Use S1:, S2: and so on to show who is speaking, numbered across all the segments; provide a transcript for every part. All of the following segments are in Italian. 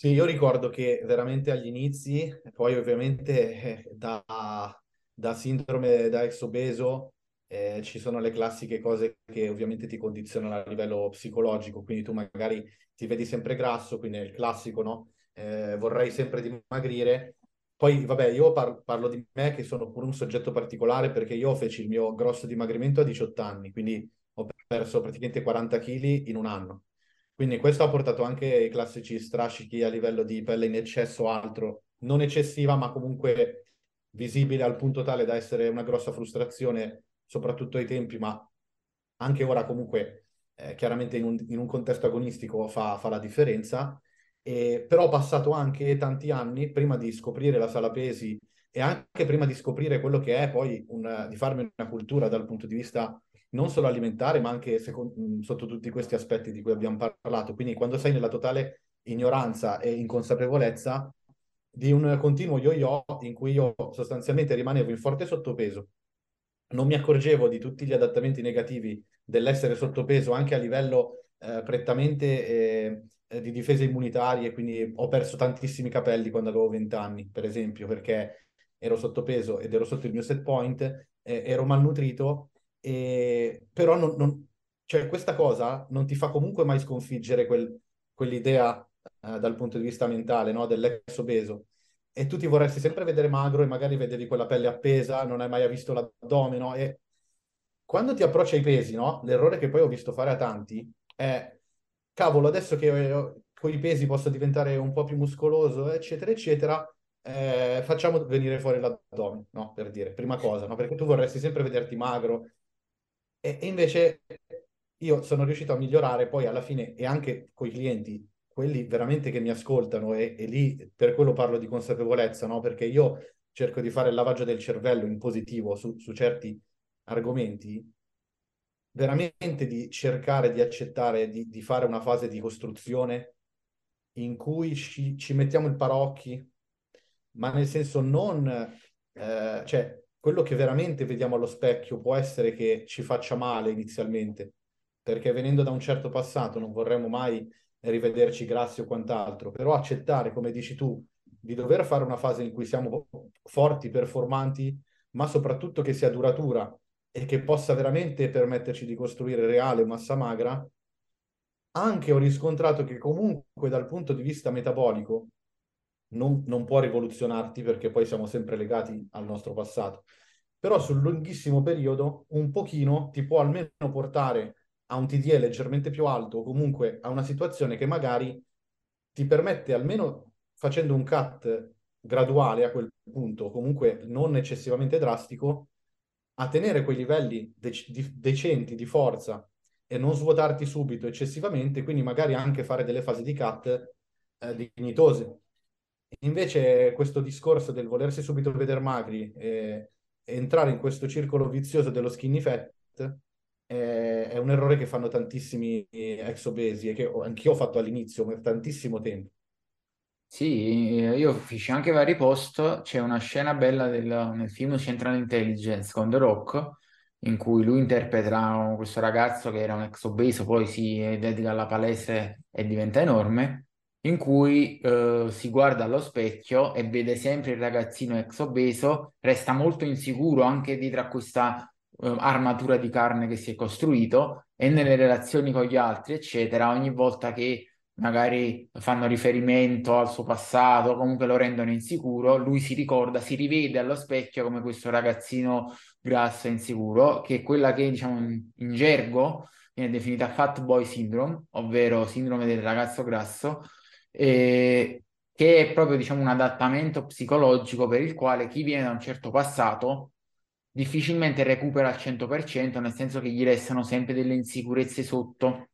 S1: Sì, io ricordo che veramente agli inizi, poi ovviamente eh, da, da sindrome da ex obeso eh, ci sono le classiche cose che ovviamente ti condizionano a livello psicologico, quindi tu magari ti vedi sempre grasso, quindi è il classico, no? Eh, vorrei sempre dimagrire. Poi, vabbè, io par- parlo di me che sono pure un soggetto particolare perché io feci il mio grosso dimagrimento a 18 anni, quindi ho perso praticamente 40 kg in un anno. Quindi questo ha portato anche i classici strascichi a livello di pelle in eccesso altro, non eccessiva, ma comunque visibile al punto tale da essere una grossa frustrazione, soprattutto ai tempi, ma anche ora comunque eh, chiaramente in un, in un, contesto agonistico fa, fa la differenza. E, però ho passato anche tanti anni prima di scoprire la sala pesi e anche prima di scoprire quello che è poi un, di farmi una cultura dal punto di vista non solo alimentare, ma anche secondo, sotto tutti questi aspetti di cui abbiamo parlato. Quindi quando sei nella totale ignoranza e inconsapevolezza di un continuo yo-yo in cui io sostanzialmente rimanevo in forte sottopeso, non mi accorgevo di tutti gli adattamenti negativi dell'essere sottopeso anche a livello eh, prettamente eh di difese immunitarie, quindi ho perso tantissimi capelli quando avevo 20 anni, per esempio, perché ero sottopeso ed ero sotto il mio set point, eh, ero malnutrito e, però non, non, cioè questa cosa non ti fa comunque mai sconfiggere quel, quell'idea eh, dal punto di vista mentale no? dell'ex obeso. E tu ti vorresti sempre vedere magro e magari vedevi quella pelle appesa, non hai mai visto l'addome, no? E quando ti approcci ai pesi, no? L'errore che poi ho visto fare a tanti è, cavolo, adesso che eh, con i pesi posso diventare un po' più muscoloso, eccetera, eccetera, eh, facciamo venire fuori l'addome, no? Per dire, prima cosa, no? Perché tu vorresti sempre vederti magro, e, invece io sono riuscito a migliorare poi alla fine e anche con i clienti, quelli veramente che mi ascoltano e, e lì per quello parlo di consapevolezza, no? Perché io cerco di fare il lavaggio del cervello in positivo su, su certi argomenti, veramente di cercare di accettare di, di fare una fase di costruzione in cui ci, ci mettiamo il parocchi, ma nel senso non, eh, cioè quello che veramente vediamo allo specchio può essere che ci faccia male inizialmente, perché venendo da un certo passato non vorremmo mai rivederci grassi o quant'altro, però accettare, come dici tu, di dover fare una fase in cui siamo forti, performanti, ma soprattutto che sia duratura e che possa veramente permetterci di costruire reale massa magra, anche ho riscontrato che comunque dal punto di vista metabolico non, non può rivoluzionarti perché poi siamo sempre legati al nostro passato. Però sul lunghissimo periodo un pochino ti può almeno portare a un TDE leggermente più alto o comunque a una situazione che magari ti permette almeno facendo un cut graduale a quel punto, comunque non eccessivamente drastico, a tenere quei livelli de- di- decenti di forza e non svuotarti subito eccessivamente, quindi magari anche fare delle fasi di cut eh, dignitose. Invece questo discorso del volersi subito vedere magri e, entrare in questo circolo vizioso dello skinny fat è, è, un errore che fanno tantissimi ex obesi e che anch'io ho fatto all'inizio per tantissimo tempo.
S2: Sì, io feci anche vari post, c'è una scena bella del, nel film Central Intelligence con The Rock, in cui lui interpreta questo ragazzo che era un ex obeso, poi si dedica alla palestra e diventa enorme, in cui eh, si guarda allo specchio e vede sempre il ragazzino ex obeso, resta molto insicuro anche dietro a questa eh, armatura di carne che si è costruito e nelle relazioni con gli altri, eccetera, ogni volta che magari fanno riferimento al suo passato, comunque lo rendono insicuro, lui si ricorda, si rivede allo specchio come questo ragazzino grasso e insicuro, che è quella che diciamo in, in gergo viene definita fat boy syndrome, ovvero sindrome del ragazzo grasso, eh, che è proprio diciamo, un adattamento psicologico per il quale chi viene da un certo passato difficilmente recupera al 100%, nel senso che gli restano sempre delle insicurezze sotto.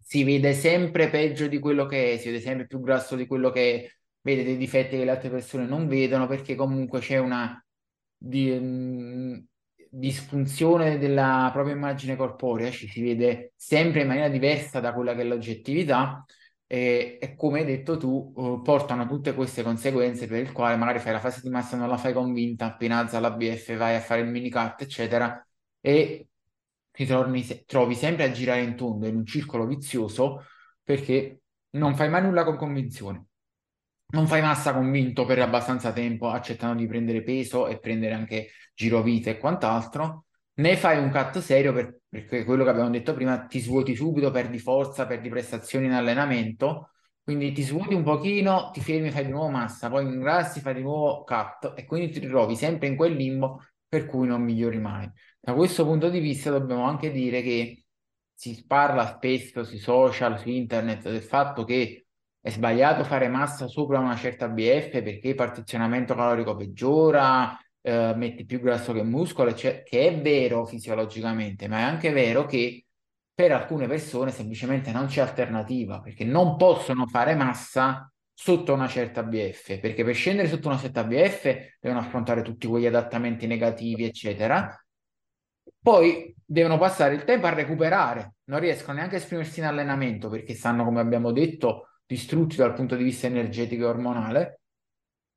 S2: Si vede sempre peggio di quello che è, si vede sempre più grasso di quello che è, vede dei difetti che le altre persone non vedono perché comunque c'è una di, mh, disfunzione della propria immagine corporea, ci si vede sempre in maniera diversa da quella che è l'oggettività e, e, come hai detto tu, uh, portano tutte queste conseguenze per il quale magari fai la fase di massa non la fai convinta, appena alza la BF vai a fare il mini cut, eccetera, e ti torni, trovi sempre a girare in tondo in un circolo vizioso perché non fai mai nulla con convinzione. non fai massa convinto per abbastanza tempo, accettando di prendere peso e prendere anche girovite e quant'altro, né fai un cut serio per, perché quello che abbiamo detto prima, ti svuoti subito, perdi forza, perdi prestazioni in allenamento, quindi ti svuoti un pochino, ti fermi, fai di nuovo massa, poi ingrassi, fai di nuovo cut e quindi ti ritrovi sempre in quel limbo per cui non migliori mai. Da questo punto di vista dobbiamo anche dire che si parla spesso sui social, su internet del fatto che è sbagliato fare massa sopra una certa BF perché il partizionamento calorico peggiora, eh, metti più grasso che muscolo, cioè, che è vero fisiologicamente, ma è anche vero che per alcune persone semplicemente non c'è alternativa perché non possono fare massa sotto una certa BF, perché per scendere sotto una certa BF devono affrontare tutti quegli adattamenti negativi, eccetera. Poi devono passare il tempo a recuperare, non riescono neanche a esprimersi in allenamento perché stanno, come abbiamo detto, distrutti dal punto di vista energetico e ormonale.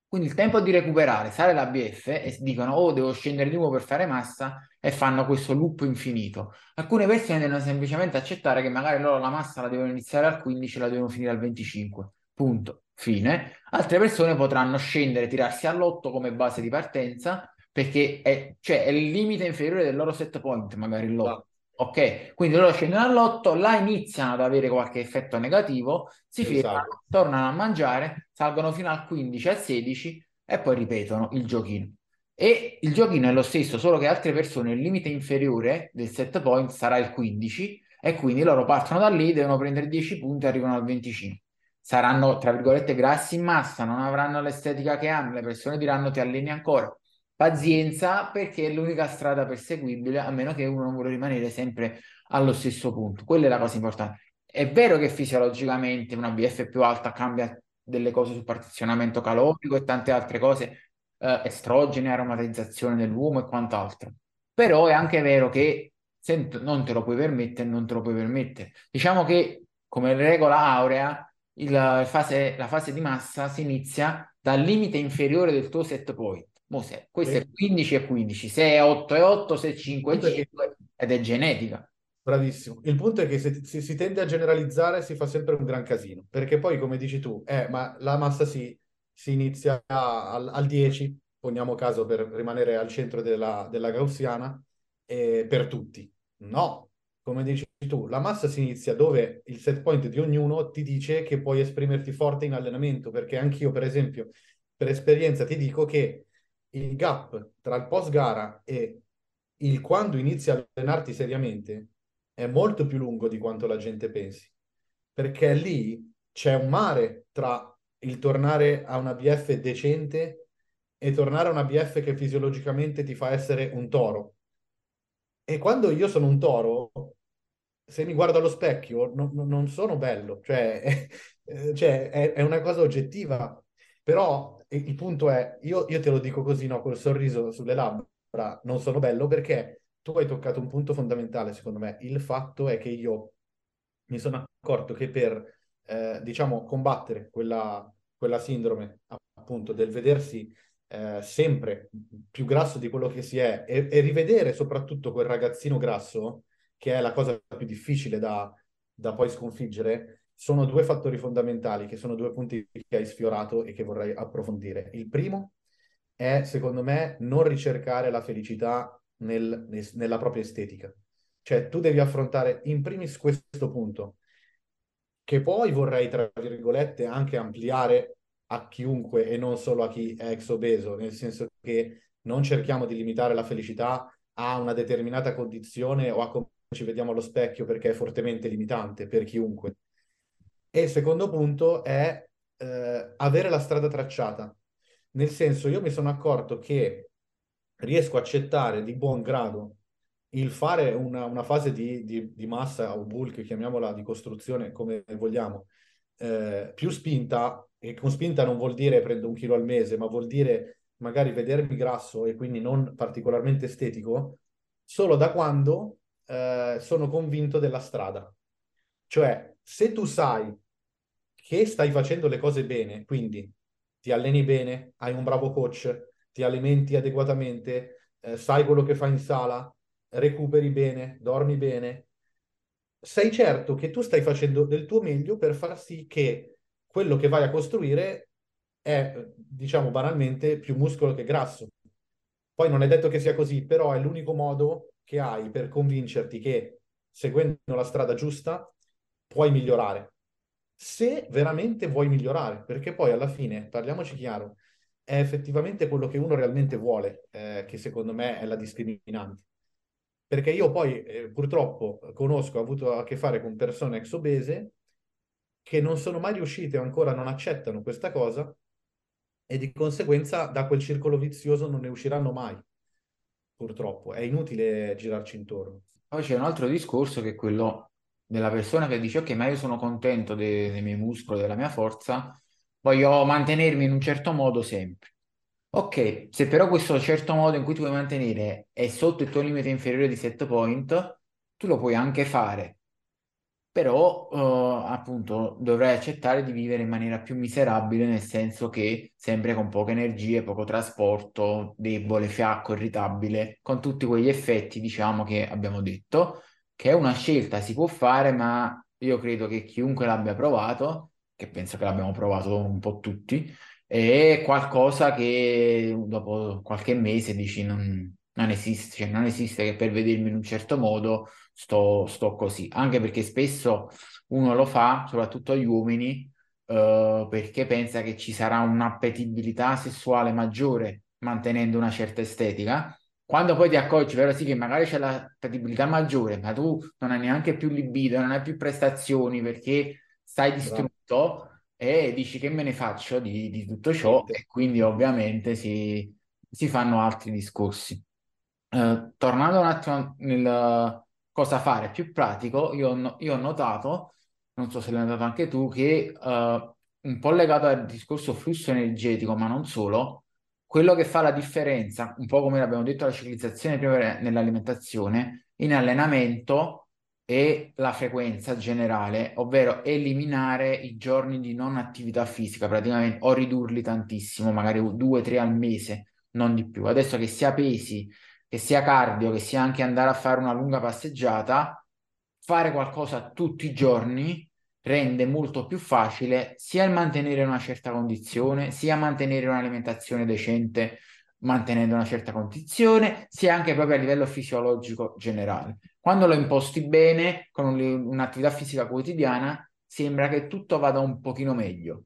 S2: Quindi il tempo di recuperare sale la BF e dicono oh devo scendere di nuovo per fare massa e fanno questo loop infinito. Alcune persone devono semplicemente accettare che magari loro la massa la devono iniziare al 15 e la devono finire al 25. Punto. Fine. Altre persone potranno scendere, tirarsi all'8 come base di partenza perché è, cioè, è il limite inferiore del loro set point, magari l'8. Ok, quindi loro scendono all'otto, là iniziano ad avere qualche effetto negativo, si esatto. fermano, tornano a mangiare, salgono fino al 15, al 16 e poi ripetono il giochino. E il giochino è lo stesso, solo che altre persone il limite inferiore del set point sarà il 15 e quindi loro partono da lì, devono prendere 10 punti e arrivano al 25. Saranno, tra virgolette, grassi in massa, non avranno l'estetica che hanno, le persone diranno ti alleni ancora pazienza perché è l'unica strada perseguibile a meno che uno non vuole rimanere sempre allo stesso punto. Quella è la cosa importante. È vero che fisiologicamente una BF più alta cambia delle cose sul partizionamento calorico e tante altre cose, eh, estrogeni, aromatizzazione dell'uomo e quant'altro. Però è anche vero che se non te lo puoi permettere, non te lo puoi permettere. Diciamo che come regola aurea, il, fase, la fase di massa si inizia dal limite inferiore del tuo set point Mosè, questo è 15 e 15, se è 8 e 8, se è 5 e 5 ed è genetica.
S1: Bravissimo. Il punto è che se, se, si tende a generalizzare si fa sempre un gran casino, perché poi come dici tu, eh, ma la massa si, si inizia al, al, 10, poniamo caso per rimanere al centro della, della gaussiana, eh, per tutti. No, come dici tu, la massa si inizia dove il set point di ognuno ti dice che puoi esprimerti forte in allenamento, perché anch'io per esempio, per esperienza ti dico che il gap tra il post gara e il quando inizi a allenarti seriamente è molto più lungo di quanto la gente pensi, perché lì c'è un mare tra il tornare a una BF decente e tornare a una BF che fisiologicamente ti fa essere un toro. E quando io sono un toro, se mi guardo allo specchio, no, non sono bello, cioè, cioè è, è, una cosa oggettiva. Però il punto è, io, io, te lo dico così, no, col sorriso sulle labbra, non sono bello perché tu hai toccato un punto fondamentale, secondo me. Il fatto è che io mi sono accorto che per, eh, diciamo, combattere quella, quella sindrome, appunto, del vedersi eh, sempre più grasso di quello che si è e, e, rivedere soprattutto quel ragazzino grasso, che è la cosa più difficile da, da poi sconfiggere, sono due fattori fondamentali, che sono due punti che hai sfiorato e che vorrei approfondire. Il primo è, secondo me, non ricercare la felicità nel, nel, nella propria estetica. Cioè, tu devi affrontare in primis questo punto, che poi vorrei, tra virgolette, anche ampliare a chiunque e non solo a chi è ex obeso, nel senso che non cerchiamo di limitare la felicità a una determinata condizione o a come ci vediamo allo specchio perché è fortemente limitante per chiunque e il secondo punto è eh, avere la strada tracciata. Nel senso, io mi sono accorto che riesco a accettare di buon grado il fare una, una fase di, di, di, massa o bulk, chiamiamola di costruzione come vogliamo, eh, più spinta, e con spinta non vuol dire prendo un chilo al mese, ma vuol dire magari vedermi grasso e quindi non particolarmente estetico, solo da quando eh, sono convinto della strada. Cioè, se tu sai che stai facendo le cose bene, quindi ti alleni bene, hai un bravo coach, ti alimenti adeguatamente, eh, sai quello che fai in sala, recuperi bene, dormi bene, sei certo che tu stai facendo del tuo meglio per far sì che quello che vai a costruire è, diciamo banalmente, più muscolo che grasso. Poi non è detto che sia così, però è l'unico modo che hai per convincerti che seguendo la strada giusta puoi migliorare. Se veramente vuoi migliorare, perché poi alla fine, parliamoci chiaro, è effettivamente quello che uno realmente vuole, eh, che secondo me è la discriminante. Perché io poi eh, purtroppo conosco, ho avuto a che fare con persone ex obese che non sono mai riuscite ancora non accettano questa cosa e di conseguenza da quel circolo vizioso non ne usciranno mai. Purtroppo è inutile girarci intorno.
S2: Poi c'è un altro discorso che è quello della persona che dice ok, ma io sono contento dei, dei miei muscoli, della mia forza, voglio mantenermi in un certo modo sempre. Ok, se però questo certo modo in cui tu vuoi mantenere è sotto il tuo limite inferiore di set point, tu lo puoi anche fare, però uh, appunto dovrai accettare di vivere in maniera più miserabile, nel senso che sempre con poche energie, poco trasporto, debole, fiacco, irritabile, con tutti quegli effetti, diciamo, che abbiamo detto, che è una scelta, si può fare, ma io credo che chiunque l'abbia provato, che penso che l'abbiamo provato un po' tutti, è qualcosa che dopo qualche mese dici non, non esiste, cioè non esiste che per vedermi in un certo modo sto, sto così, anche perché spesso uno lo fa, soprattutto agli uomini, uh, perché pensa che ci sarà un'appetibilità sessuale maggiore mantenendo una certa estetica. Quando poi ti accorgi, però sì, che magari c'è l'appetibilità maggiore, ma tu non hai neanche più libido, non hai più prestazioni perché stai distrutto e dici che me ne faccio di, di tutto ciò? E quindi ovviamente si, si fanno altri discorsi. Uh, tornando un attimo nel, cosa fare più pratico, io, ho, io ho notato, non so se l'hai notato anche tu, che uh, un po' legato al discorso flusso energetico, ma non solo, quello che fa la differenza, un po' come abbiamo detto la ciclizzazione prima nell'alimentazione, in allenamento e la frequenza generale, ovvero eliminare i giorni di non attività fisica praticamente o ridurli tantissimo, magari due o tre al mese, non di più. Adesso che sia pesi che sia cardio, che sia anche andare a fare una lunga passeggiata, fare qualcosa tutti i giorni rende molto più facile sia il mantenere una certa condizione, sia mantenere un'alimentazione decente mantenendo una certa condizione, sia anche proprio a livello fisiologico generale. Quando lo imposti bene, con un'attività fisica quotidiana, sembra che tutto vada un pochino meglio.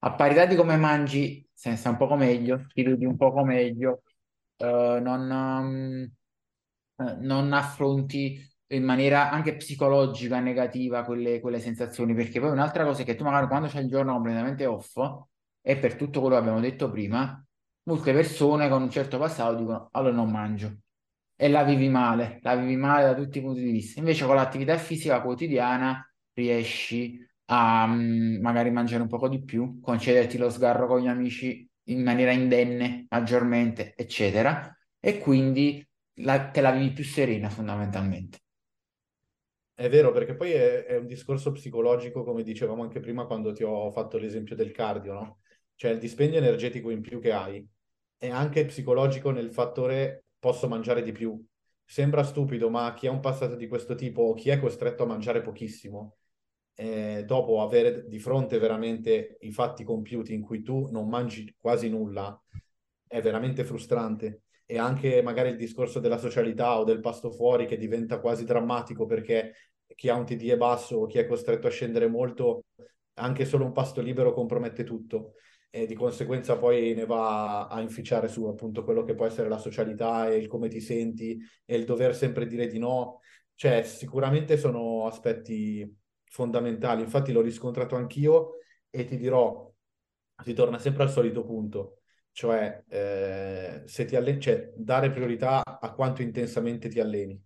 S2: A parità di come mangi, se sta un poco meglio, ti vedi un poco meglio, uh, non, um, non affronti in maniera anche psicologica negativa quelle, quelle, sensazioni, perché poi un'altra cosa è che tu magari quando c'è il giorno completamente off, e per tutto quello che abbiamo detto prima, molte persone con un certo passato dicono allora non mangio e la vivi male, la vivi male da tutti i punti di vista. Invece con l'attività fisica quotidiana riesci a um, magari mangiare un poco di più, concederti lo sgarro con gli amici in maniera indenne maggiormente, eccetera, e quindi la, te la vivi più serena fondamentalmente.
S1: È vero, perché poi è, è, un discorso psicologico, come dicevamo anche prima quando ti ho fatto l'esempio del cardio, no? Cioè il dispendio energetico in più che hai è anche psicologico nel fattore posso mangiare di più. Sembra stupido, ma chi ha un passato di questo tipo o chi è costretto a mangiare pochissimo eh, dopo avere di fronte veramente i fatti compiuti in cui tu non mangi quasi nulla, è veramente frustrante. E anche magari il discorso della socialità o del pasto fuori che diventa quasi drammatico perché chi ha un TDE basso o chi è costretto a scendere molto, anche solo un pasto libero compromette tutto. E di conseguenza poi ne va a inficiare su appunto quello che può essere la socialità e il come ti senti e il dover sempre dire di no. Cioè, sicuramente sono aspetti fondamentali, infatti l'ho riscontrato anch'io e ti dirò, si torna sempre al solito punto, cioè, eh, se ti alleni, cioè dare priorità a quanto intensamente ti alleni,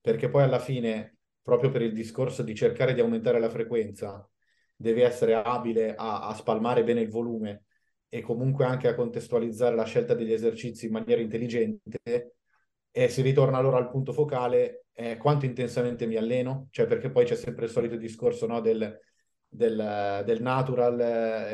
S1: perché poi alla fine, proprio per il discorso di cercare di aumentare la frequenza, devi essere abile a, a spalmare bene il volume e comunque anche a contestualizzare la scelta degli esercizi in maniera intelligente e si ritorna allora al punto focale eh, quanto intensamente mi alleno, cioè perché poi c'è sempre il solito discorso no, del, del, del, natural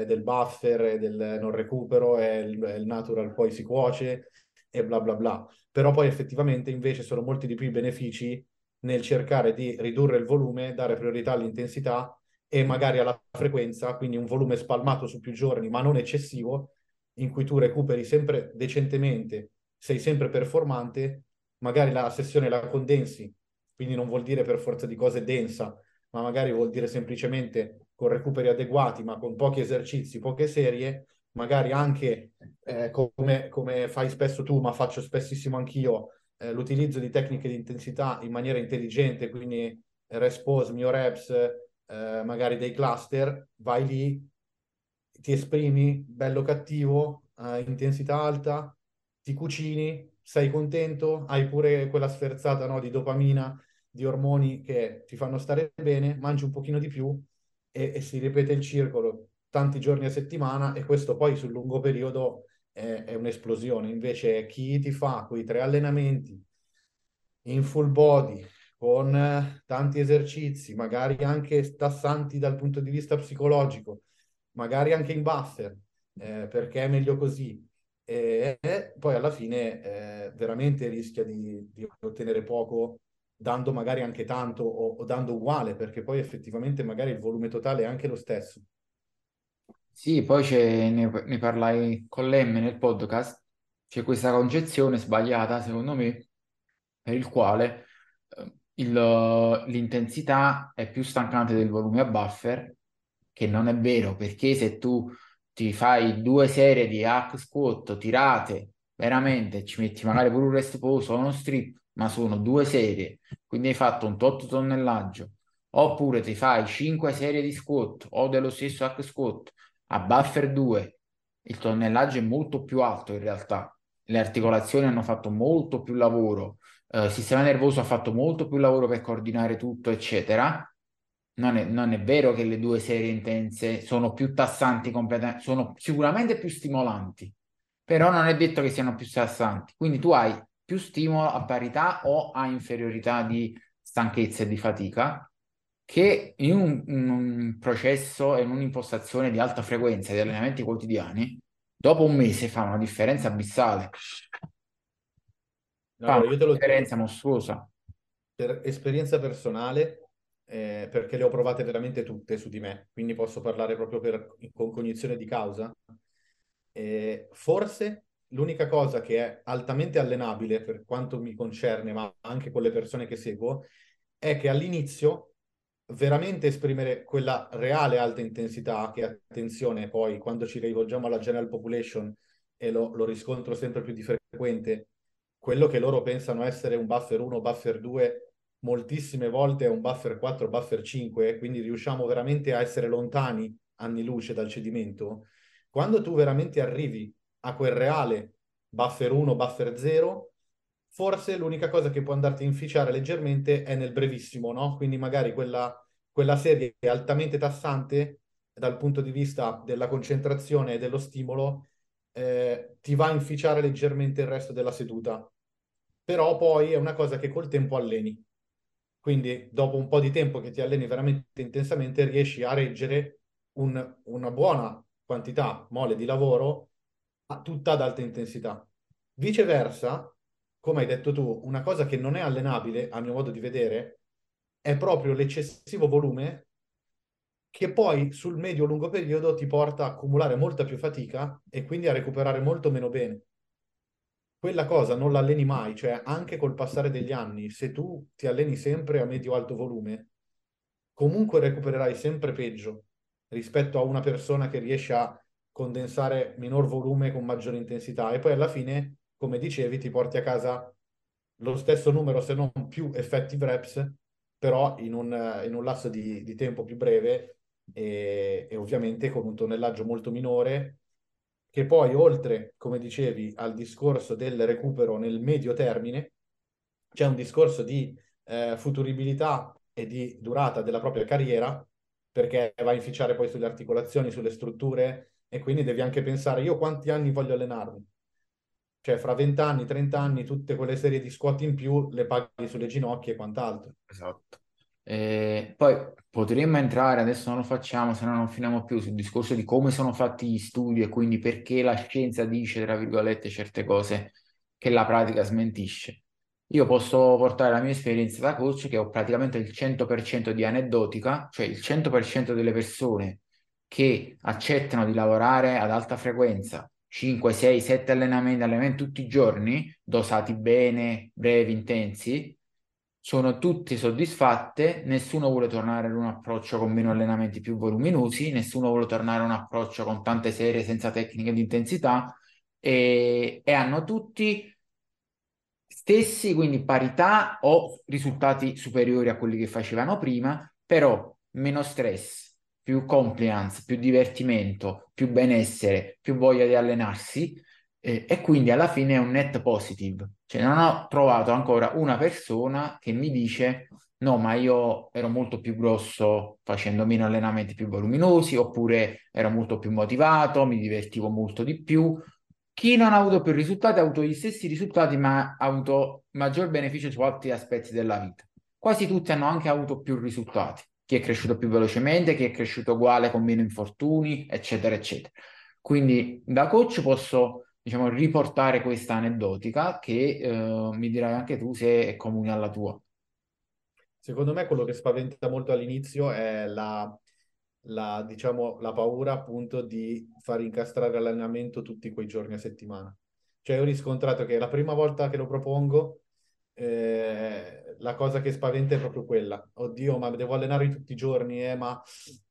S1: e del buffer e del non recupero e il, il, natural poi si cuoce e bla bla bla. Però poi effettivamente invece sono molti di più i benefici nel cercare di ridurre il volume, dare priorità all'intensità e magari alla frequenza, quindi un volume spalmato su più giorni, ma non eccessivo, in cui tu recuperi sempre decentemente, sei sempre performante, magari la sessione la condensi, quindi non vuol dire per forza di cose densa, ma magari vuol dire semplicemente con recuperi adeguati, ma con pochi esercizi, poche serie, magari anche eh, come, come, fai spesso tu, ma faccio spessissimo anch'io, eh, l'utilizzo di tecniche di intensità in maniera intelligente, quindi respose, mio reps, eh, magari dei cluster, vai lì, ti esprimi, bello cattivo, intensità alta, ti cucini, sei contento, hai pure quella sferzata no, di dopamina, di ormoni che ti fanno stare bene, mangi un pochino di più e, e si ripete il circolo tanti giorni a settimana e questo poi sul lungo periodo è, è un'esplosione. Invece chi ti fa quei tre allenamenti in full body, con eh, tanti esercizi, magari anche tassanti dal punto di vista psicologico, magari anche in buffer, eh, perché è meglio così. E, e poi alla fine eh, veramente rischia di, di, ottenere poco dando magari anche tanto o, o, dando uguale, perché poi effettivamente magari il volume totale è anche lo stesso.
S2: Sì, poi ne, ne parlai con l'Emme nel podcast, c'è questa concezione sbagliata, secondo me, per il quale eh, il- l'intensità è più stancante del volume a buffer, che non è vero, perché se tu ti fai due serie di hack squat tirate, veramente ci metti magari pure un rest pause o uno strip, ma sono due serie, quindi hai fatto un tot tonnellaggio, oppure ti fai 5 serie di squat o dello stesso hack squat a buffer 2, il tonnellaggio è molto più alto in realtà, le articolazioni hanno fatto molto più lavoro, eh, il sistema nervoso ha fatto molto più lavoro per coordinare tutto, eccetera. Non è, non è vero che le due serie intense sono più tassanti, sono sicuramente più stimolanti, però non è detto che siano più tassanti. Quindi tu hai più stimolo a parità o a inferiorità di stanchezza e di fatica, che in un, in un processo e in un'impostazione di alta frequenza di allenamenti quotidiani, dopo un mese fa una differenza abissale.
S1: No, te lo
S2: differenza mostruosa.
S1: Per esperienza personale, eh, perché le ho provate veramente tutte su di me, quindi posso parlare proprio per, con cognizione di causa. Eh, forse l'unica cosa che è altamente allenabile per quanto mi concerne, ma anche con le persone che seguo, è che all'inizio veramente esprimere quella reale alta intensità, che attenzione poi quando ci rivolgiamo alla general population, e lo, lo riscontro sempre più di frequente, quello che loro pensano essere un buffer 1, buffer 2, moltissime volte è un buffer 4, buffer 5, quindi riusciamo veramente a essere lontani anni luce dal cedimento. Quando tu veramente arrivi a quel reale buffer 1, buffer 0, forse l'unica cosa che può andarti a inficiare leggermente è nel brevissimo, no? Quindi magari quella, quella serie altamente tassante dal punto di vista della concentrazione e dello stimolo eh, ti va a inficiare leggermente il resto della seduta però poi è una cosa che col tempo alleni. Quindi dopo un po' di tempo che ti alleni veramente intensamente riesci a reggere un, una buona quantità mole di lavoro tutta ad alta intensità. Viceversa, come hai detto tu, una cosa che non è allenabile, a mio modo di vedere, è proprio l'eccessivo volume che poi sul medio-lungo periodo ti porta a accumulare molta più fatica e quindi a recuperare molto meno bene quella cosa non l'alleni mai, cioè anche col passare degli anni, se tu ti alleni sempre a medio-alto volume, comunque recupererai sempre peggio rispetto a una persona che riesce a condensare minor volume con maggiore intensità e poi alla fine, come dicevi, ti porti a casa lo stesso numero, se non più effective reps, però in un, in un lasso di, di, tempo più breve e, e ovviamente con un tonnellaggio molto minore che poi oltre, come dicevi, al discorso del recupero nel medio termine, c'è un discorso di eh, futuribilità e di durata della propria carriera, perché va a inficiare poi sulle articolazioni, sulle strutture, e quindi devi anche pensare, io quanti anni voglio allenarmi? Cioè, fra 20 anni, 30 anni, tutte quelle serie di squat in più le paghi sulle ginocchia e quant'altro.
S2: Esatto. E poi potremmo entrare, adesso non lo facciamo, se no non finiamo più, sul discorso di come sono fatti gli studi e quindi perché la scienza dice, tra virgolette, certe cose che la pratica smentisce. Io posso portare la mia esperienza da coach che ho praticamente il 100% di aneddotica, cioè il 100% delle persone che accettano di lavorare ad alta frequenza, 5, 6, 7 allenamenti, allenamenti tutti i giorni, dosati bene, brevi, intensi, sono tutte soddisfatte, nessuno vuole tornare ad un approccio con meno allenamenti più voluminosi, nessuno vuole tornare a un approccio con tante serie senza tecniche di intensità e, e hanno tutti stessi, quindi parità o risultati superiori a quelli che facevano prima, però meno stress, più compliance, più divertimento, più benessere, più voglia di allenarsi eh, e quindi alla fine è un net positive. Cioè non ho trovato ancora una persona che mi dice no, ma io ero molto più grosso facendo meno allenamenti più voluminosi, oppure ero molto più motivato, mi divertivo molto di più, chi non ha avuto più risultati ha avuto gli stessi risultati, ma ha avuto maggior beneficio su altri aspetti della vita. Quasi tutti hanno anche avuto più risultati. Chi è cresciuto più velocemente, chi è cresciuto uguale con meno infortuni, eccetera, eccetera. Quindi da coach posso, diciamo, riportare questa aneddotica che eh, mi dirai anche tu se è comune alla tua.
S1: Secondo me quello che spaventa molto all'inizio è la la, diciamo, la paura appunto di far incastrare l'allenamento tutti quei giorni a settimana. Cioè ho riscontrato che la prima volta che lo propongo eh, la cosa che spaventa è proprio quella. Oddio, ma devo allenare tutti i giorni, eh, ma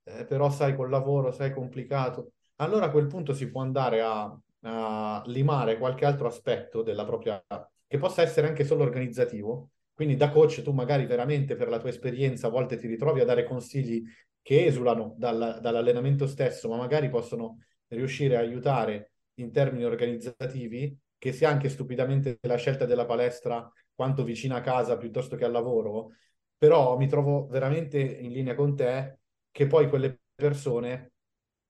S1: eh, però sai, col lavoro, sai, è complicato. Allora a quel punto si può andare a, a limare qualche altro aspetto della propria, che possa essere anche solo organizzativo. Quindi da coach tu magari veramente per la tua esperienza a volte ti ritrovi a dare consigli che esulano dal, dall'allenamento stesso, ma magari possono riuscire a aiutare in termini organizzativi, che sia anche stupidamente la scelta della palestra quanto vicina a casa piuttosto che al lavoro, però mi trovo veramente in linea con te che poi quelle persone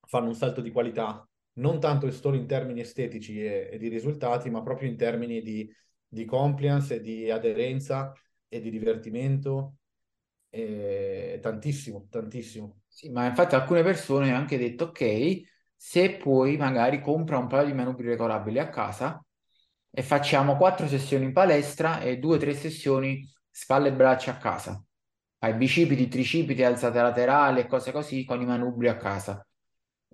S1: fanno un salto di qualità, non tanto solo in termini estetici e, e di risultati, ma proprio in termini di, di compliance di aderenza e di divertimento eh, tantissimo, tantissimo.
S2: Sì, ma infatti alcune persone hanno anche detto, ok, se puoi magari compra un paio di manubri regolabili a casa e facciamo quattro sessioni in palestra e due o tre sessioni spalle e braccia a casa. Fai bicipiti, tricipiti, alzate laterali e cose così con i manubri a casa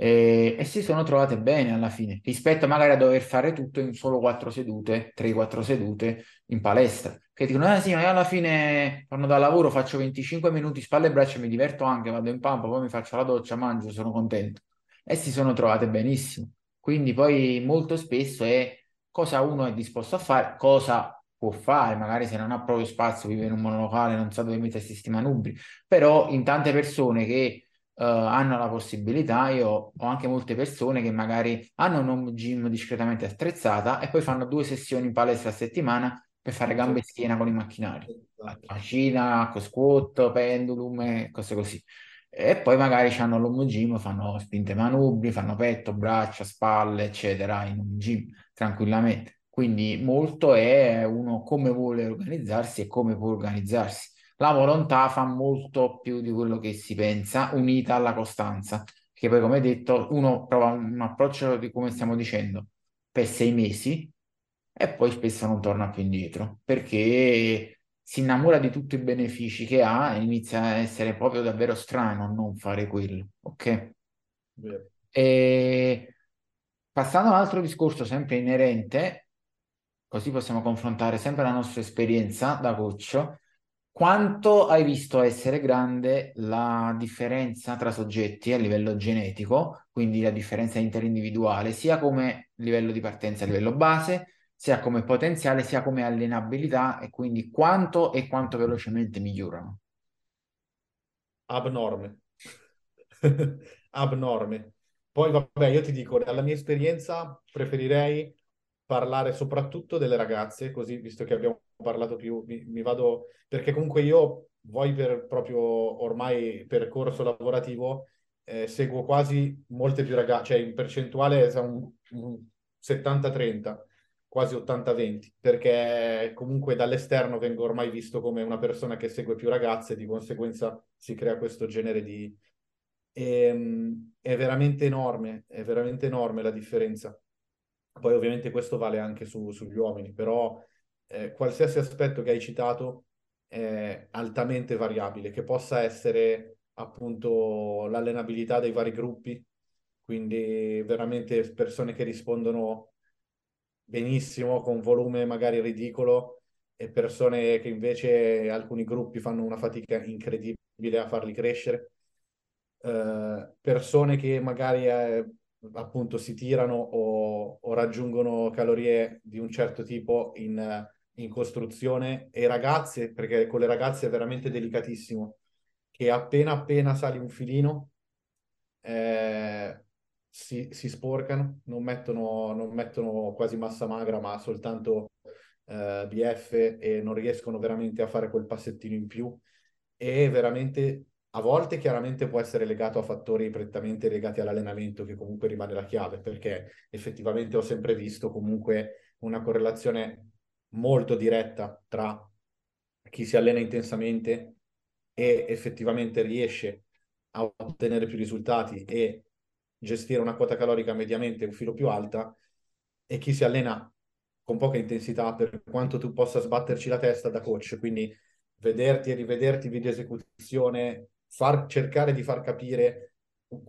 S2: e, e, si sono trovate bene alla fine, rispetto magari a dover fare tutto in solo quattro sedute, 3-4 sedute in palestra. Che dicono, ah sì, ma io alla fine quando da lavoro faccio 25 minuti spalle e braccia, mi diverto anche, vado in pampa, poi mi faccio la doccia, mangio, sono contento. E si sono trovate benissimo. Quindi poi molto spesso è cosa uno è disposto a fare, cosa può fare, magari se non ha proprio spazio, vive in un monolocale, non sa dove mettersi questi manubri, però in tante persone che uh, hanno la possibilità. Io ho anche molte persone che magari hanno un home gym discretamente attrezzata e poi fanno due sessioni in palestra a settimana per fare gambe e schiena con i macchinari, esatto. macina, squat, pendulum e cose così. E poi magari hanno l'home gym, fanno spinte manubri, fanno petto, braccia, spalle, eccetera, in un gym tranquillamente. Quindi molto è uno come vuole organizzarsi e come può organizzarsi. La volontà fa molto più di quello che si pensa, unita alla costanza, che poi, come detto, uno prova un approccio di come stiamo dicendo per sei mesi e poi spesso non torna più indietro perché si innamora di tutti i benefici che ha e inizia a essere proprio davvero strano non fare quello, ok? E passando a un altro discorso sempre inerente, così possiamo confrontare sempre la nostra esperienza da coach quanto hai visto essere grande la differenza tra soggetti a livello genetico, quindi la differenza interindividuale, sia come livello di partenza a livello base, sia come potenziale, sia come allenabilità e quindi quanto e quanto velocemente migliorano?
S1: Abnorme. Abnorme. Poi vabbè, io ti dico, dalla mia esperienza preferirei parlare soprattutto delle ragazze, così visto che abbiamo parlato più, mi, mi vado, perché comunque io, voi per proprio ormai percorso lavorativo, eh, seguo quasi molte più ragazze, cioè in percentuale è un, un 70-30, quasi 80-20, perché comunque dall'esterno vengo ormai visto come una persona che segue più ragazze, di conseguenza si crea questo genere di... E, ehm, è veramente enorme, è veramente enorme la differenza. Poi ovviamente questo vale anche su, sugli uomini, però eh, qualsiasi aspetto che hai citato è altamente variabile, che possa essere appunto l'allenabilità dei vari gruppi, quindi veramente persone che rispondono benissimo con volume magari ridicolo e persone che invece alcuni gruppi fanno una fatica incredibile a farli crescere. Uh, persone che magari eh, appunto si tirano o, o, raggiungono calorie di un certo tipo in, in costruzione e ragazze, perché con le ragazze è veramente delicatissimo, che appena appena sali un filino eh, si, si, sporcano, non mettono, non mettono, quasi massa magra, ma soltanto eh, BF e non riescono veramente a fare quel passettino in più. E veramente a volte chiaramente può essere legato a fattori prettamente legati all'allenamento, che comunque rimane la chiave, perché effettivamente ho sempre visto comunque una correlazione molto diretta tra chi si allena intensamente e effettivamente riesce a ottenere più risultati e gestire una quota calorica mediamente un filo più alta e chi si allena con poca intensità per quanto tu possa sbatterci la testa da coach, quindi vederti e rivederti video esecuzione, far, cercare di far capire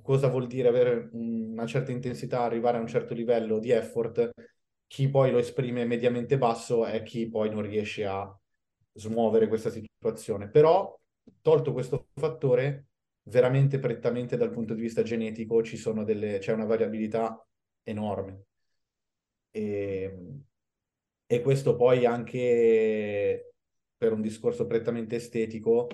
S1: cosa vuol dire avere una certa intensità, arrivare a un certo livello di effort, chi poi lo esprime mediamente basso è chi poi non riesce a smuovere questa situazione. Però, tolto questo fattore, veramente prettamente dal punto di vista genetico ci sono delle, c'è una variabilità enorme. E, e questo poi anche per un discorso prettamente estetico,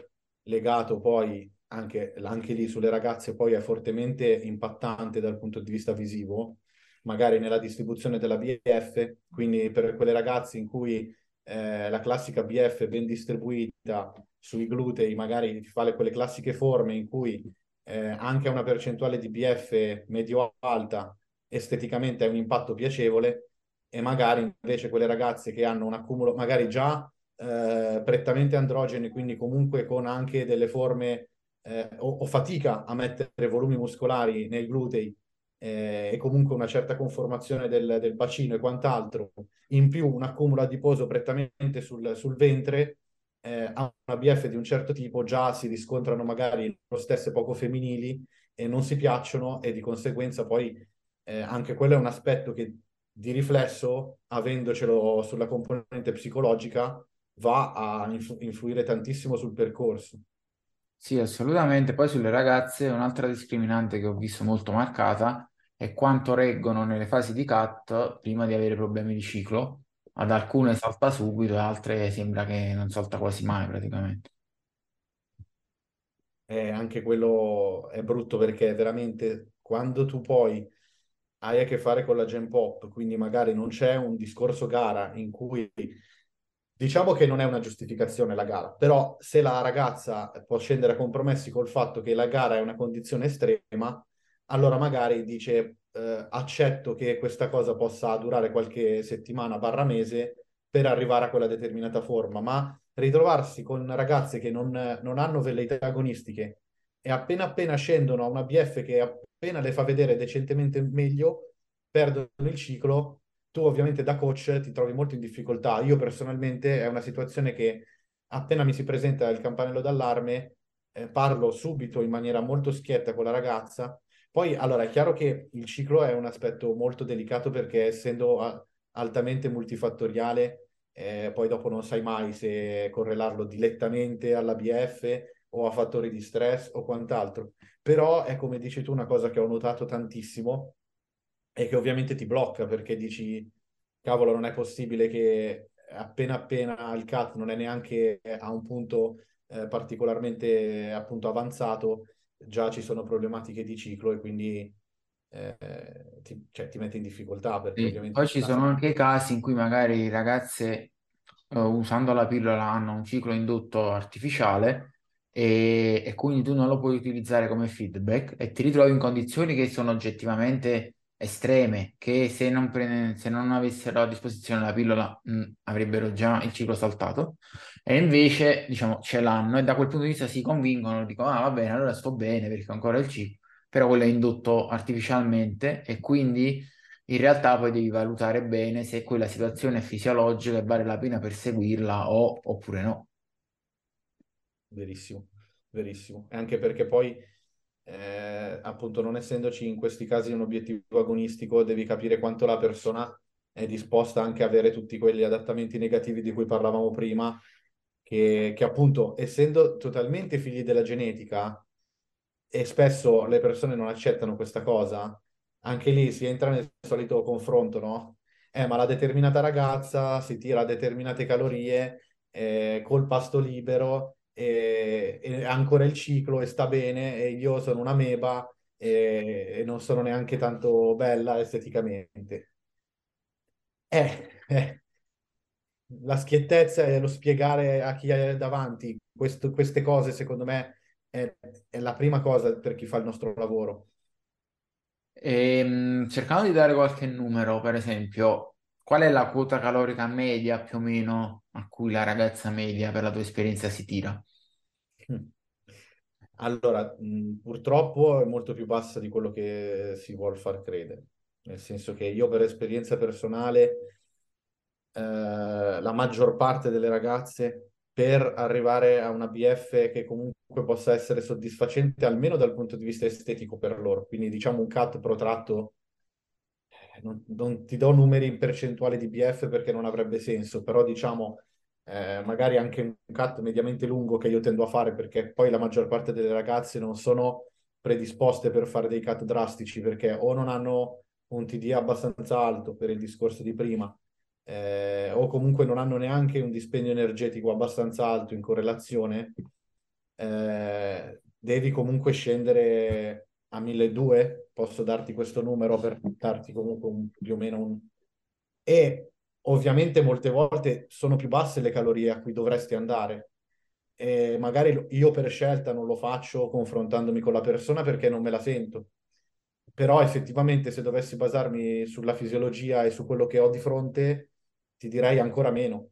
S1: legato poi anche, anche lì sulle ragazze, poi è fortemente impattante dal punto di vista visivo, magari nella distribuzione della BF, quindi per quelle ragazze in cui eh, la classica BF ben distribuita sui glutei, magari fa le, quelle classiche forme in cui eh, anche una percentuale di BF medio-alta esteticamente è un impatto piacevole e magari invece quelle ragazze che hanno un accumulo magari già eh, prettamente androgene, quindi comunque con anche delle forme eh, o, o, fatica a mettere volumi muscolari nei glutei eh, e comunque una certa conformazione del, del, bacino e quant'altro, in più un accumulo adiposo prettamente sul, sul ventre, eh, a una BF di un certo tipo già si riscontrano magari lo stesso poco femminili e non si piacciono e di conseguenza poi eh, anche quello è un aspetto che di riflesso, avendocelo sulla componente psicologica, va a influ- influire tantissimo sul percorso.
S2: Sì, assolutamente. Poi sulle ragazze un'altra discriminante che ho visto molto marcata è quanto reggono nelle fasi di cut prima di avere problemi di ciclo. Ad alcune salta subito, ad altre sembra che non salta quasi mai praticamente.
S1: E anche quello è brutto perché veramente quando tu poi hai a che fare con la Gen Pop, quindi magari non c'è un discorso gara in cui Diciamo che non è una giustificazione la gara, però se la ragazza può scendere a compromessi col fatto che la gara è una condizione estrema, allora magari dice eh, accetto che questa cosa possa durare qualche settimana barra mese per arrivare a quella determinata forma, ma ritrovarsi con ragazze che non, non hanno velleità agonistiche e appena appena scendono a una BF che appena le fa vedere decentemente meglio, perdono il ciclo tu ovviamente da coach ti trovi molto in difficoltà. Io personalmente è una situazione che appena mi si presenta il campanello d'allarme, eh, parlo subito in maniera molto schietta con la ragazza. Poi, allora, è chiaro che il ciclo è un aspetto molto delicato perché essendo a- altamente multifattoriale, eh, poi dopo non sai mai se correlarlo direttamente alla BF o a fattori di stress o quant'altro. Però è come dici tu una cosa che ho notato tantissimo e che ovviamente ti blocca perché dici, cavolo, non è possibile che appena appena il cut non è neanche a un punto eh, particolarmente appunto avanzato, già ci sono problematiche di ciclo e quindi eh, ti, cioè, ti mette in difficoltà.
S2: Sì. Poi ci sono anche casi in cui magari ragazze uh, usando la pillola hanno un ciclo indotto artificiale e, e quindi tu non lo puoi utilizzare come feedback e ti ritrovi in condizioni che sono oggettivamente estreme che se non, pre- se non avessero a disposizione la pillola mh, avrebbero già il ciclo saltato e invece diciamo ce l'hanno e da quel punto di vista si convincono dicono ah va bene allora sto bene perché ho ancora il ciclo però quello è indotto artificialmente e quindi in realtà poi devi valutare bene se quella situazione è fisiologica e vale la pena perseguirla o, oppure no.
S1: Verissimo, verissimo. E anche perché poi, eh, appunto, non essendoci in questi casi un obiettivo agonistico, devi capire quanto la persona è disposta anche a avere tutti quegli adattamenti negativi di cui parlavamo prima, che, che appunto, essendo totalmente figli della genetica, e spesso le persone non accettano questa cosa, anche lì si entra nel solito confronto, no? Eh, ma la determinata ragazza si tira determinate calorie eh, col pasto libero e, e ancora il ciclo e sta bene e io sono una meba e, e non sono neanche tanto bella esteticamente. Eh, eh, la schiettezza e lo spiegare a chi è davanti questo, queste cose, secondo me, è, è la prima cosa per chi fa il nostro lavoro.
S2: E, ehm, cercando di dare qualche numero, per esempio, qual è la quota calorica media più o meno a cui la ragazza media per la tua esperienza si tira?
S1: Allora, mh, purtroppo è molto più bassa di quello che si vuole far credere, nel senso che io per esperienza personale, eh, la maggior parte delle ragazze per arrivare a una BF che comunque possa essere soddisfacente almeno dal punto di vista estetico per loro. Quindi diciamo un cut protratto, eh, non, non ti do numeri in percentuale di BF perché non avrebbe senso, però diciamo eh, magari anche un cut mediamente lungo che io tendo a fare perché poi la maggior parte delle ragazze non sono predisposte per fare dei cut drastici perché o non hanno un TD abbastanza alto per il discorso di prima eh, o comunque non hanno neanche un dispendio energetico abbastanza alto in correlazione, eh, devi comunque scendere a 1200, posso darti questo numero per darti comunque un, più o meno un... E ovviamente molte volte sono più basse le calorie a cui dovresti andare. E magari io per scelta non lo faccio confrontandomi con la persona perché non me la sento. Però effettivamente se dovessi basarmi sulla fisiologia e su quello che ho di fronte, ti direi ancora meno.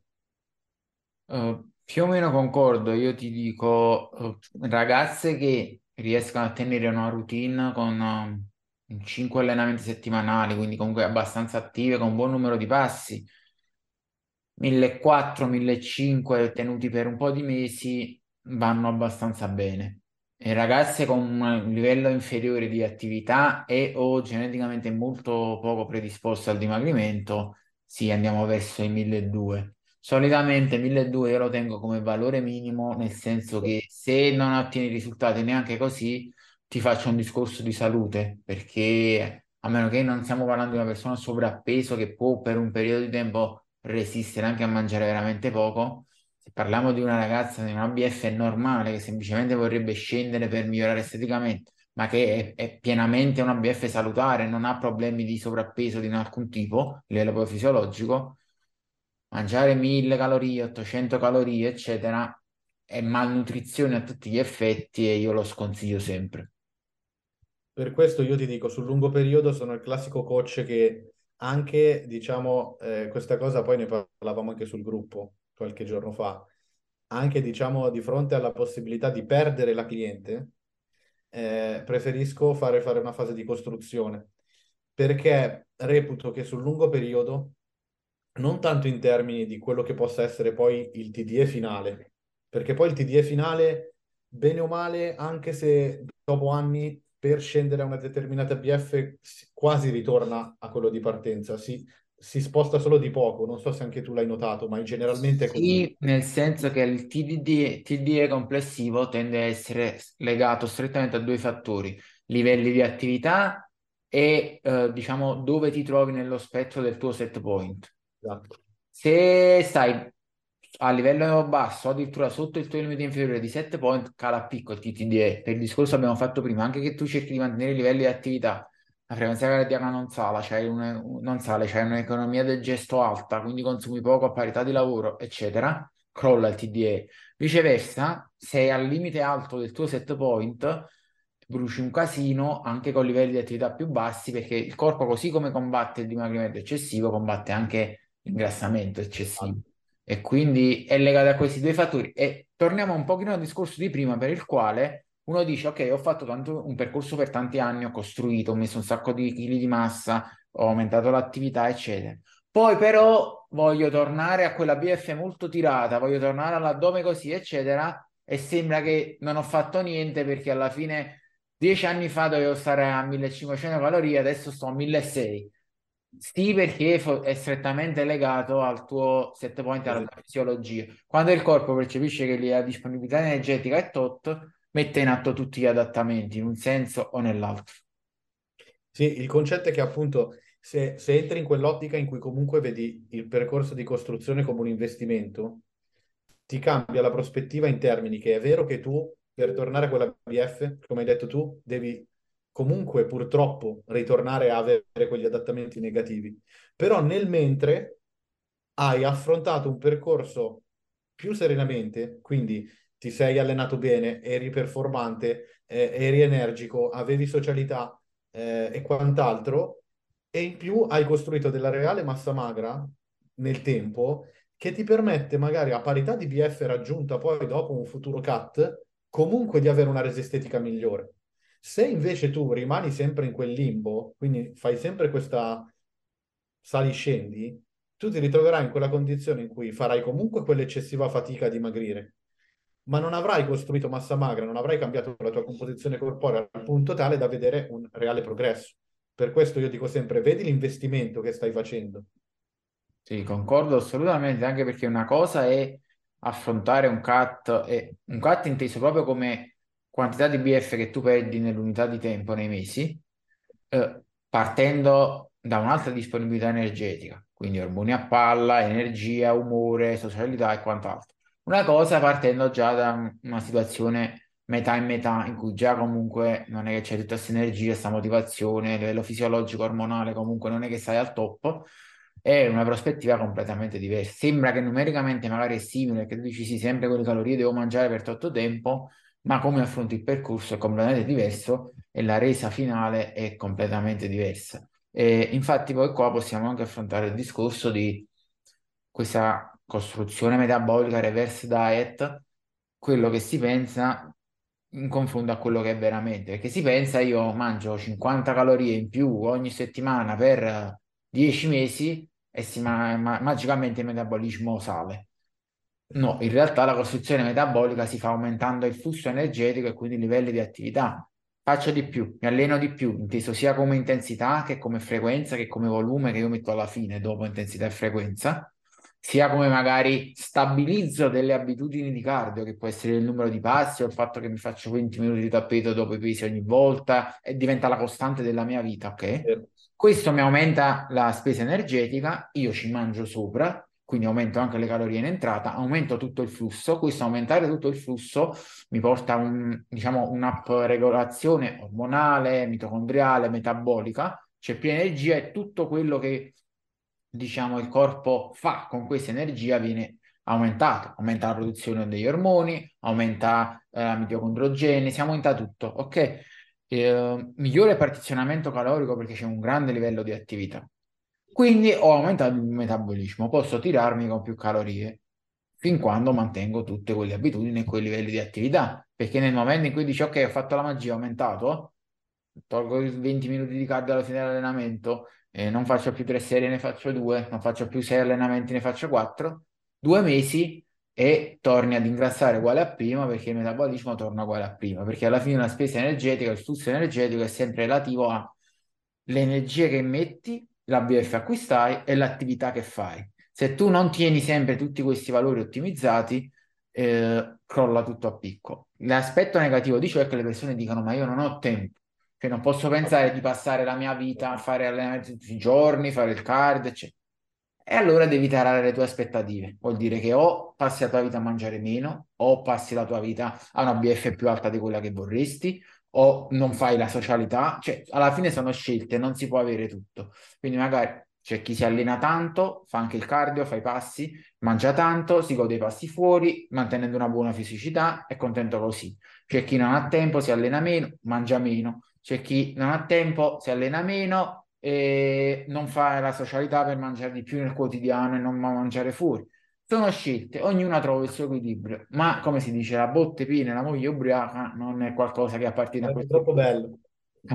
S2: Uh, più o meno concordo, io ti dico uh, ragazze che riescono a tenere una routine con uh, 5 allenamenti settimanali, quindi comunque abbastanza attive, con un buon numero di passi, 1400, 1500 tenuti per un po' di mesi, vanno abbastanza bene. E ragazze con un livello inferiore di attività e o geneticamente molto poco predisposte al dimagrimento, sì, andiamo verso i 1200. Solitamente 1200 io lo tengo come valore minimo, nel senso che se non ottieni risultati neanche così, ti faccio un discorso di salute, perché a meno che non stiamo parlando di una persona sovrappeso che può per un periodo di tempo resistere anche a mangiare veramente poco, se parliamo di una ragazza di una BF normale che semplicemente vorrebbe scendere per migliorare esteticamente, ma che è, è, pienamente un ABF salutare, non ha problemi di sovrappeso di alcun tipo, a livello fisiologico, mangiare 1000 calorie, 800 calorie, eccetera, è malnutrizione a tutti gli effetti e io lo sconsiglio sempre.
S1: Per questo io ti dico, sul lungo periodo sono il classico coach che anche, diciamo, eh, questa cosa poi ne parlavamo anche sul gruppo qualche giorno fa, anche, diciamo, di fronte alla possibilità di perdere la cliente, eh, preferisco fare, fare una fase di costruzione. Perché reputo che sul lungo periodo, non tanto in termini di quello che possa essere poi il TDE finale, perché poi il TDE finale, bene o male, anche se dopo anni per scendere a una determinata BF quasi ritorna a quello di partenza, si, si sposta solo di poco, non so se anche tu l'hai notato, ma generalmente così.
S2: Sì, nel senso che il TDD, TDE complessivo tende a essere legato strettamente a due fattori, livelli di attività e eh, diciamo dove ti trovi nello spettro del tuo set point.
S1: Esatto.
S2: Se stai a livello basso, addirittura sotto il tuo limite inferiore di 7 point, cala a picco il TTDE. Per il discorso abbiamo fatto prima, anche che tu cerchi di mantenere i livelli di attività la frequenza cardiaca non sale, c'hai un, non sale, c'hai un'economia del gesto alta, quindi consumi poco a parità di lavoro, eccetera, crolla il TDE. Viceversa, sei al limite alto del tuo set point, bruci un casino anche con livelli di attività più bassi, perché il corpo, così come combatte il dimagrimento eccessivo, combatte anche l'ingrassamento eccessivo. E quindi è legato a questi due fattori. E torniamo un pochino al discorso di prima, per il quale uno dice, ok, ho fatto tanto, un percorso per tanti anni, ho costruito, ho messo un sacco di chili di massa, ho aumentato l'attività, eccetera. Poi però voglio tornare a quella BF molto tirata, voglio tornare all'addome così, eccetera, e sembra che non ho fatto niente perché alla fine dieci anni fa dovevo stare a 1500 calorie, adesso sto a 1600. Sì, perché è strettamente legato al tuo set point, alla tua fisiologia. Quando il corpo percepisce che la disponibilità energetica è tot, mette in atto tutti gli adattamenti in un senso o nell'altro.
S1: Sì, il concetto è che appunto se, se entri in quell'ottica in cui comunque vedi il percorso di costruzione come un investimento, ti cambia la prospettiva in termini che è vero che tu per tornare a quella BF, come hai detto tu, devi comunque purtroppo ritornare a avere quegli adattamenti negativi. Però nel mentre hai affrontato un percorso più serenamente, quindi ti sei allenato bene, eri performante, eh, eri energico, avevi socialità eh, e quant'altro, e in più hai costruito della reale massa magra nel tempo che ti permette magari a parità di BF raggiunta poi dopo un futuro cut, comunque di avere una resa estetica migliore. Se invece tu rimani sempre in quel limbo, quindi fai sempre questa sali-scendi, tu ti ritroverai in quella condizione in cui farai comunque quell'eccessiva fatica a dimagrire, ma non avrai costruito massa magra, non avrai cambiato la tua composizione corporea al punto tale da vedere un reale progresso. Per questo io dico sempre, vedi l'investimento che stai facendo.
S2: Sì, concordo assolutamente, anche perché una cosa è affrontare un cut, e un cut inteso proprio come quantità di BF che tu perdi nell'unità di tempo nei mesi, eh, partendo da un'altra disponibilità energetica, quindi ormoni a palla, energia, umore, socialità e quant'altro. Una cosa partendo già da una situazione metà e metà, in cui già comunque non è che c'è tutta questa energia, questa motivazione, a livello fisiologico, ormonale, comunque non è che stai al top, è una prospettiva completamente diversa. Sembra che numericamente magari è simile, che tu dici sì, sempre quelle calorie devo mangiare per tutto tempo, ma come affronti il percorso è completamente diverso e la resa finale è completamente diversa. E infatti poi qua possiamo anche affrontare il discorso di questa costruzione metabolica reverse diet, quello che si pensa in confronto a quello che è veramente, perché si pensa io mangio 50 calorie in più ogni settimana per 10 mesi e si ma- ma- magicamente il metabolismo sale. No, in realtà la costruzione metabolica si fa aumentando il flusso energetico e quindi i livelli di attività. Faccio di più, mi alleno di più, inteso sia come intensità che come frequenza, che come volume che io metto alla fine dopo intensità e frequenza, sia come magari stabilizzo delle abitudini di cardio, che può essere il numero di passi o il fatto che mi faccio 20 minuti di tappeto dopo i pesi ogni volta e diventa la costante della mia vita, ok? Questo mi aumenta la spesa energetica, io ci mangio sopra, quindi aumento anche le calorie in entrata, aumento tutto il flusso, questo aumentare tutto il flusso mi porta a un, diciamo, un'upregolazione ormonale, mitocondriale, metabolica, c'è più energia e tutto quello che diciamo il corpo fa con questa energia viene aumentato, aumenta la produzione degli ormoni, aumenta eh, la mitocondrogenesi, aumenta tutto, ok? Eh, migliore partizionamento calorico perché c'è un grande livello di attività. Quindi ho aumentato il metabolismo, posso tirarmi con più calorie fin quando mantengo tutte quelle abitudini e quei livelli di attività. Perché nel momento in cui dici ok, ho fatto la magia, ho aumentato, tolgo i 20 minuti di cardio alla fine dell'allenamento, eh, non faccio più tre serie, ne faccio due, non faccio più sei allenamenti, ne faccio quattro, due mesi e torni ad ingrassare uguale a prima perché il metabolismo torna uguale a prima, perché alla fine la spesa energetica, il flusso energetico è sempre relativo alle energie che metti la BF acquistai e l'attività che fai. Se tu non tieni sempre tutti questi valori ottimizzati, eh, crolla tutto a picco. L'aspetto negativo di ciò è che le persone dicono: Ma io non ho tempo, cioè non posso pensare di passare la mia vita a fare allenamenti tutti i giorni, fare il card, eccetera. E allora devi tarare le tue aspettative. Vuol dire che o passi la tua vita a mangiare meno, o passi la tua vita a una BF più alta di quella che vorresti, o non fai la socialità, cioè alla fine sono scelte, non si può avere tutto. Quindi magari c'è chi si allena tanto, fa anche il cardio, fa i passi, mangia tanto, si gode i passi fuori, mantenendo una buona fisicità, è contento così. C'è chi non ha tempo, si allena meno, mangia meno. C'è chi non ha tempo, si allena meno e non fa la socialità per mangiare di più nel quotidiano e non mangiare fuori. Sono scelte, ognuna trova il suo equilibrio, ma come si dice, la botte piena e la moglie ubriaca non è qualcosa che appartiene a
S1: questo. È troppo bello.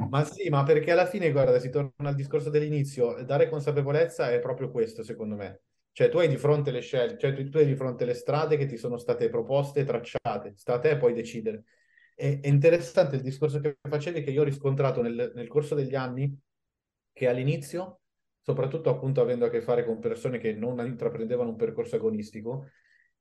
S1: Ma sì, ma perché alla fine, guarda, si torna al discorso dell'inizio, dare consapevolezza è proprio questo, secondo me. Cioè, tu hai di fronte le scelte, cioè tu, tu hai di fronte le strade che ti sono state proposte e tracciate, sta a te poi decidere. E, è interessante il discorso che facevi che io ho riscontrato nel, nel corso degli anni, che all'inizio, soprattutto appunto avendo a che fare con persone che non intraprendevano un percorso agonistico,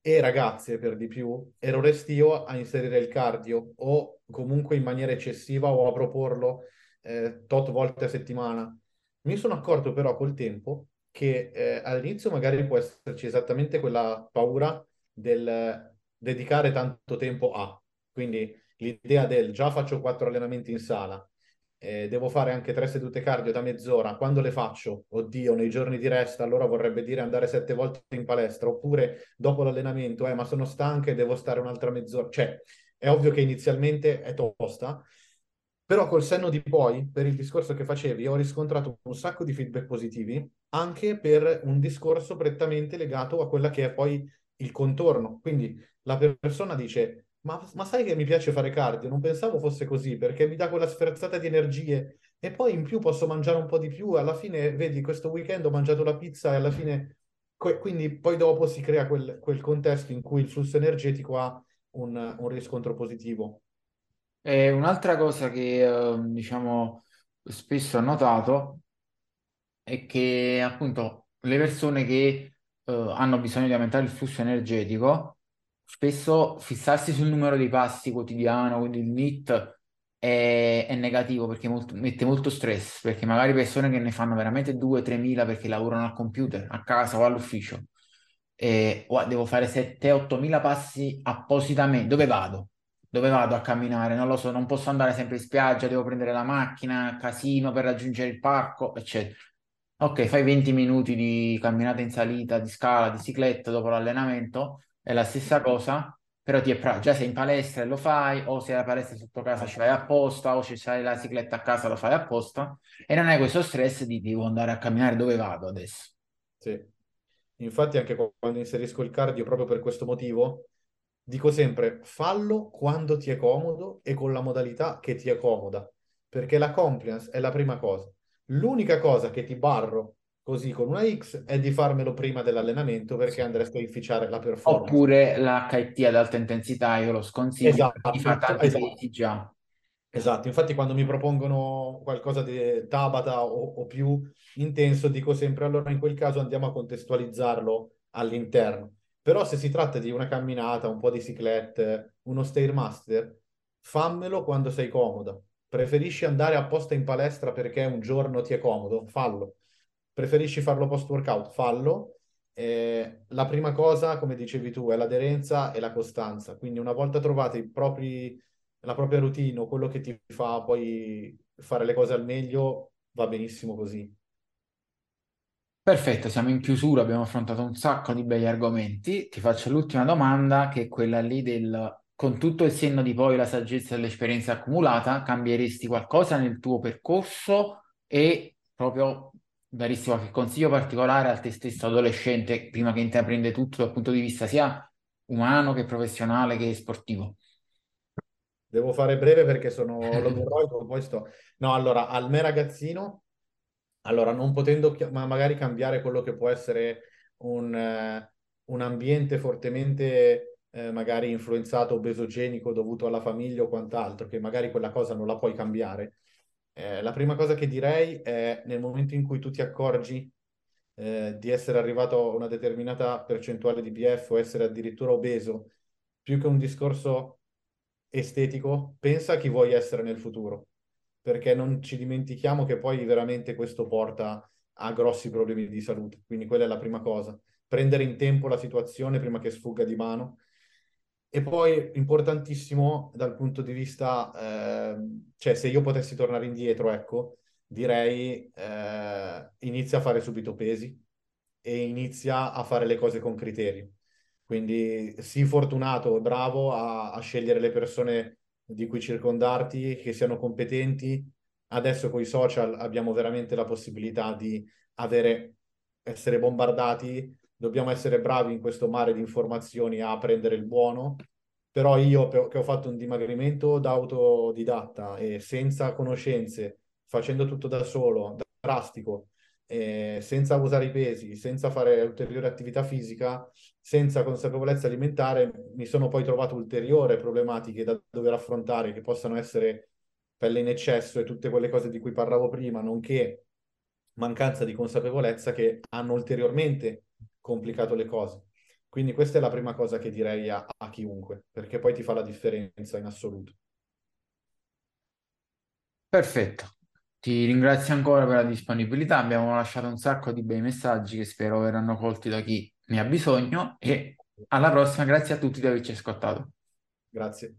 S1: e ragazze per di più, ero restio a inserire il cardio o comunque in maniera eccessiva o a proporlo eh, tot volte a settimana. Mi sono accorto però col tempo che eh, all'inizio magari può esserci esattamente quella paura del dedicare tanto tempo a. Quindi l'idea del già faccio quattro allenamenti in sala, eh, devo fare anche tre sedute cardio da mezz'ora, quando le faccio? Oddio, nei giorni di resta, allora vorrebbe dire andare sette volte in palestra, oppure dopo l'allenamento, eh, ma sono stanca e devo stare un'altra mezz'ora. Cioè, è ovvio che inizialmente è tosta, però col senno di poi, per il discorso che facevi, ho riscontrato un sacco di feedback positivi, anche per un discorso prettamente legato a quella che è poi il contorno. Quindi la persona dice, ma, ma, sai che mi piace fare cardio? Non pensavo fosse così perché mi dà quella sferzata di energie e poi in più posso mangiare un po' di più. Alla fine, vedi, questo weekend ho mangiato la pizza e alla fine, quindi poi dopo si crea quel, quel contesto in cui il flusso energetico ha un, un riscontro positivo.
S2: E un'altra cosa che eh, diciamo spesso ho notato è che appunto le persone che eh, hanno bisogno di aumentare il flusso energetico spesso fissarsi sul numero dei passi quotidiano, quindi il NIT è, è negativo perché molto, mette molto stress, perché magari persone che ne fanno veramente 2-3 mila perché lavorano al computer, a casa o all'ufficio, e oh, devo fare 7-8 mila passi appositamente, dove vado? Dove vado a camminare? Non lo so, non posso andare sempre in spiaggia, devo prendere la macchina, casino per raggiungere il parco, eccetera. Ok, fai 20 minuti di camminata in salita, di scala, di cicletta dopo l'allenamento, è la stessa cosa, però ti è pra- già sei in palestra e lo fai, o se la palestra sotto casa ci vai apposta, o se hai la cicletta a casa lo fai apposta, e non hai questo stress di devo andare a camminare dove vado adesso.
S1: Sì, infatti anche quando inserisco il cardio proprio per questo motivo, dico sempre fallo quando ti è comodo e con la modalità che ti è comoda, perché la compliance è la prima cosa. L'unica cosa che ti barro così con una X è di farmelo prima dell'allenamento perché andresti a inficiare la performance.
S2: Oppure l'HIT ad alta intensità, io lo sconsiglio, esatto, esatto. già.
S1: Esatto, infatti quando mi propongono qualcosa di Tabata o, o, più intenso dico sempre allora in quel caso andiamo a contestualizzarlo all'interno. Però se si tratta di una camminata, un po' di ciclette, uno Stairmaster, fammelo quando sei comoda. Preferisci andare apposta in palestra perché un giorno ti è comodo? Fallo preferisci farlo post workout, fallo. Eh, la prima cosa, come dicevi tu, è l'aderenza e la costanza. Quindi una volta trovate propri, la propria routine quello che ti fa poi fare le cose al meglio, va benissimo così.
S2: Perfetto, siamo in chiusura, abbiamo affrontato un sacco di begli argomenti. Ti faccio l'ultima domanda, che è quella lì del con tutto il senno di poi la saggezza e l'esperienza accumulata, cambieresti qualcosa nel tuo percorso e proprio daresti qualche consiglio particolare al te stesso adolescente prima che intraprende tutto dal punto di vista sia umano che professionale che sportivo?
S1: Devo fare breve perché sono logoroico, poi sto... No, allora, al me ragazzino, allora, non potendo ma magari cambiare quello che può essere un, eh, un ambiente fortemente eh, magari influenzato, obesogenico, dovuto alla famiglia o quant'altro, che magari quella cosa non la puoi cambiare, eh, la prima cosa che direi è nel momento in cui tu ti accorgi eh, di essere arrivato a una determinata percentuale di BF o essere addirittura obeso, più che un discorso estetico, pensa a chi vuoi essere nel futuro, perché non ci dimentichiamo che poi veramente questo porta a grossi problemi di salute. Quindi quella è la prima cosa. Prendere in tempo la situazione prima che sfugga di mano e poi importantissimo dal punto di vista, eh, cioè se io potessi tornare indietro, ecco, direi eh, inizia a fare subito pesi e inizia a fare le cose con criteri. Quindi sii fortunato, bravo a, a scegliere le persone di cui circondarti, che siano competenti. Adesso con i social abbiamo veramente la possibilità di avere, essere bombardati dobbiamo essere bravi in questo mare di informazioni a prendere il buono Però io che ho fatto un dimagrimento da autodidatta e senza conoscenze, facendo tutto da solo, drastico, eh, senza usare i pesi, senza fare ulteriore attività fisica, senza consapevolezza alimentare, mi sono poi trovato ulteriori problematiche da dover affrontare, che possano essere pelle in eccesso e tutte quelle cose di cui parlavo prima, nonché mancanza di consapevolezza che hanno ulteriormente complicato le cose. Quindi questa è la prima cosa che direi a, a chiunque, perché poi ti fa la differenza in assoluto.
S2: Perfetto. Ti ringrazio ancora per la disponibilità, abbiamo lasciato un sacco di bei messaggi che spero verranno colti da chi ne ha bisogno e alla prossima, grazie a tutti di averci ascoltato.
S1: Grazie.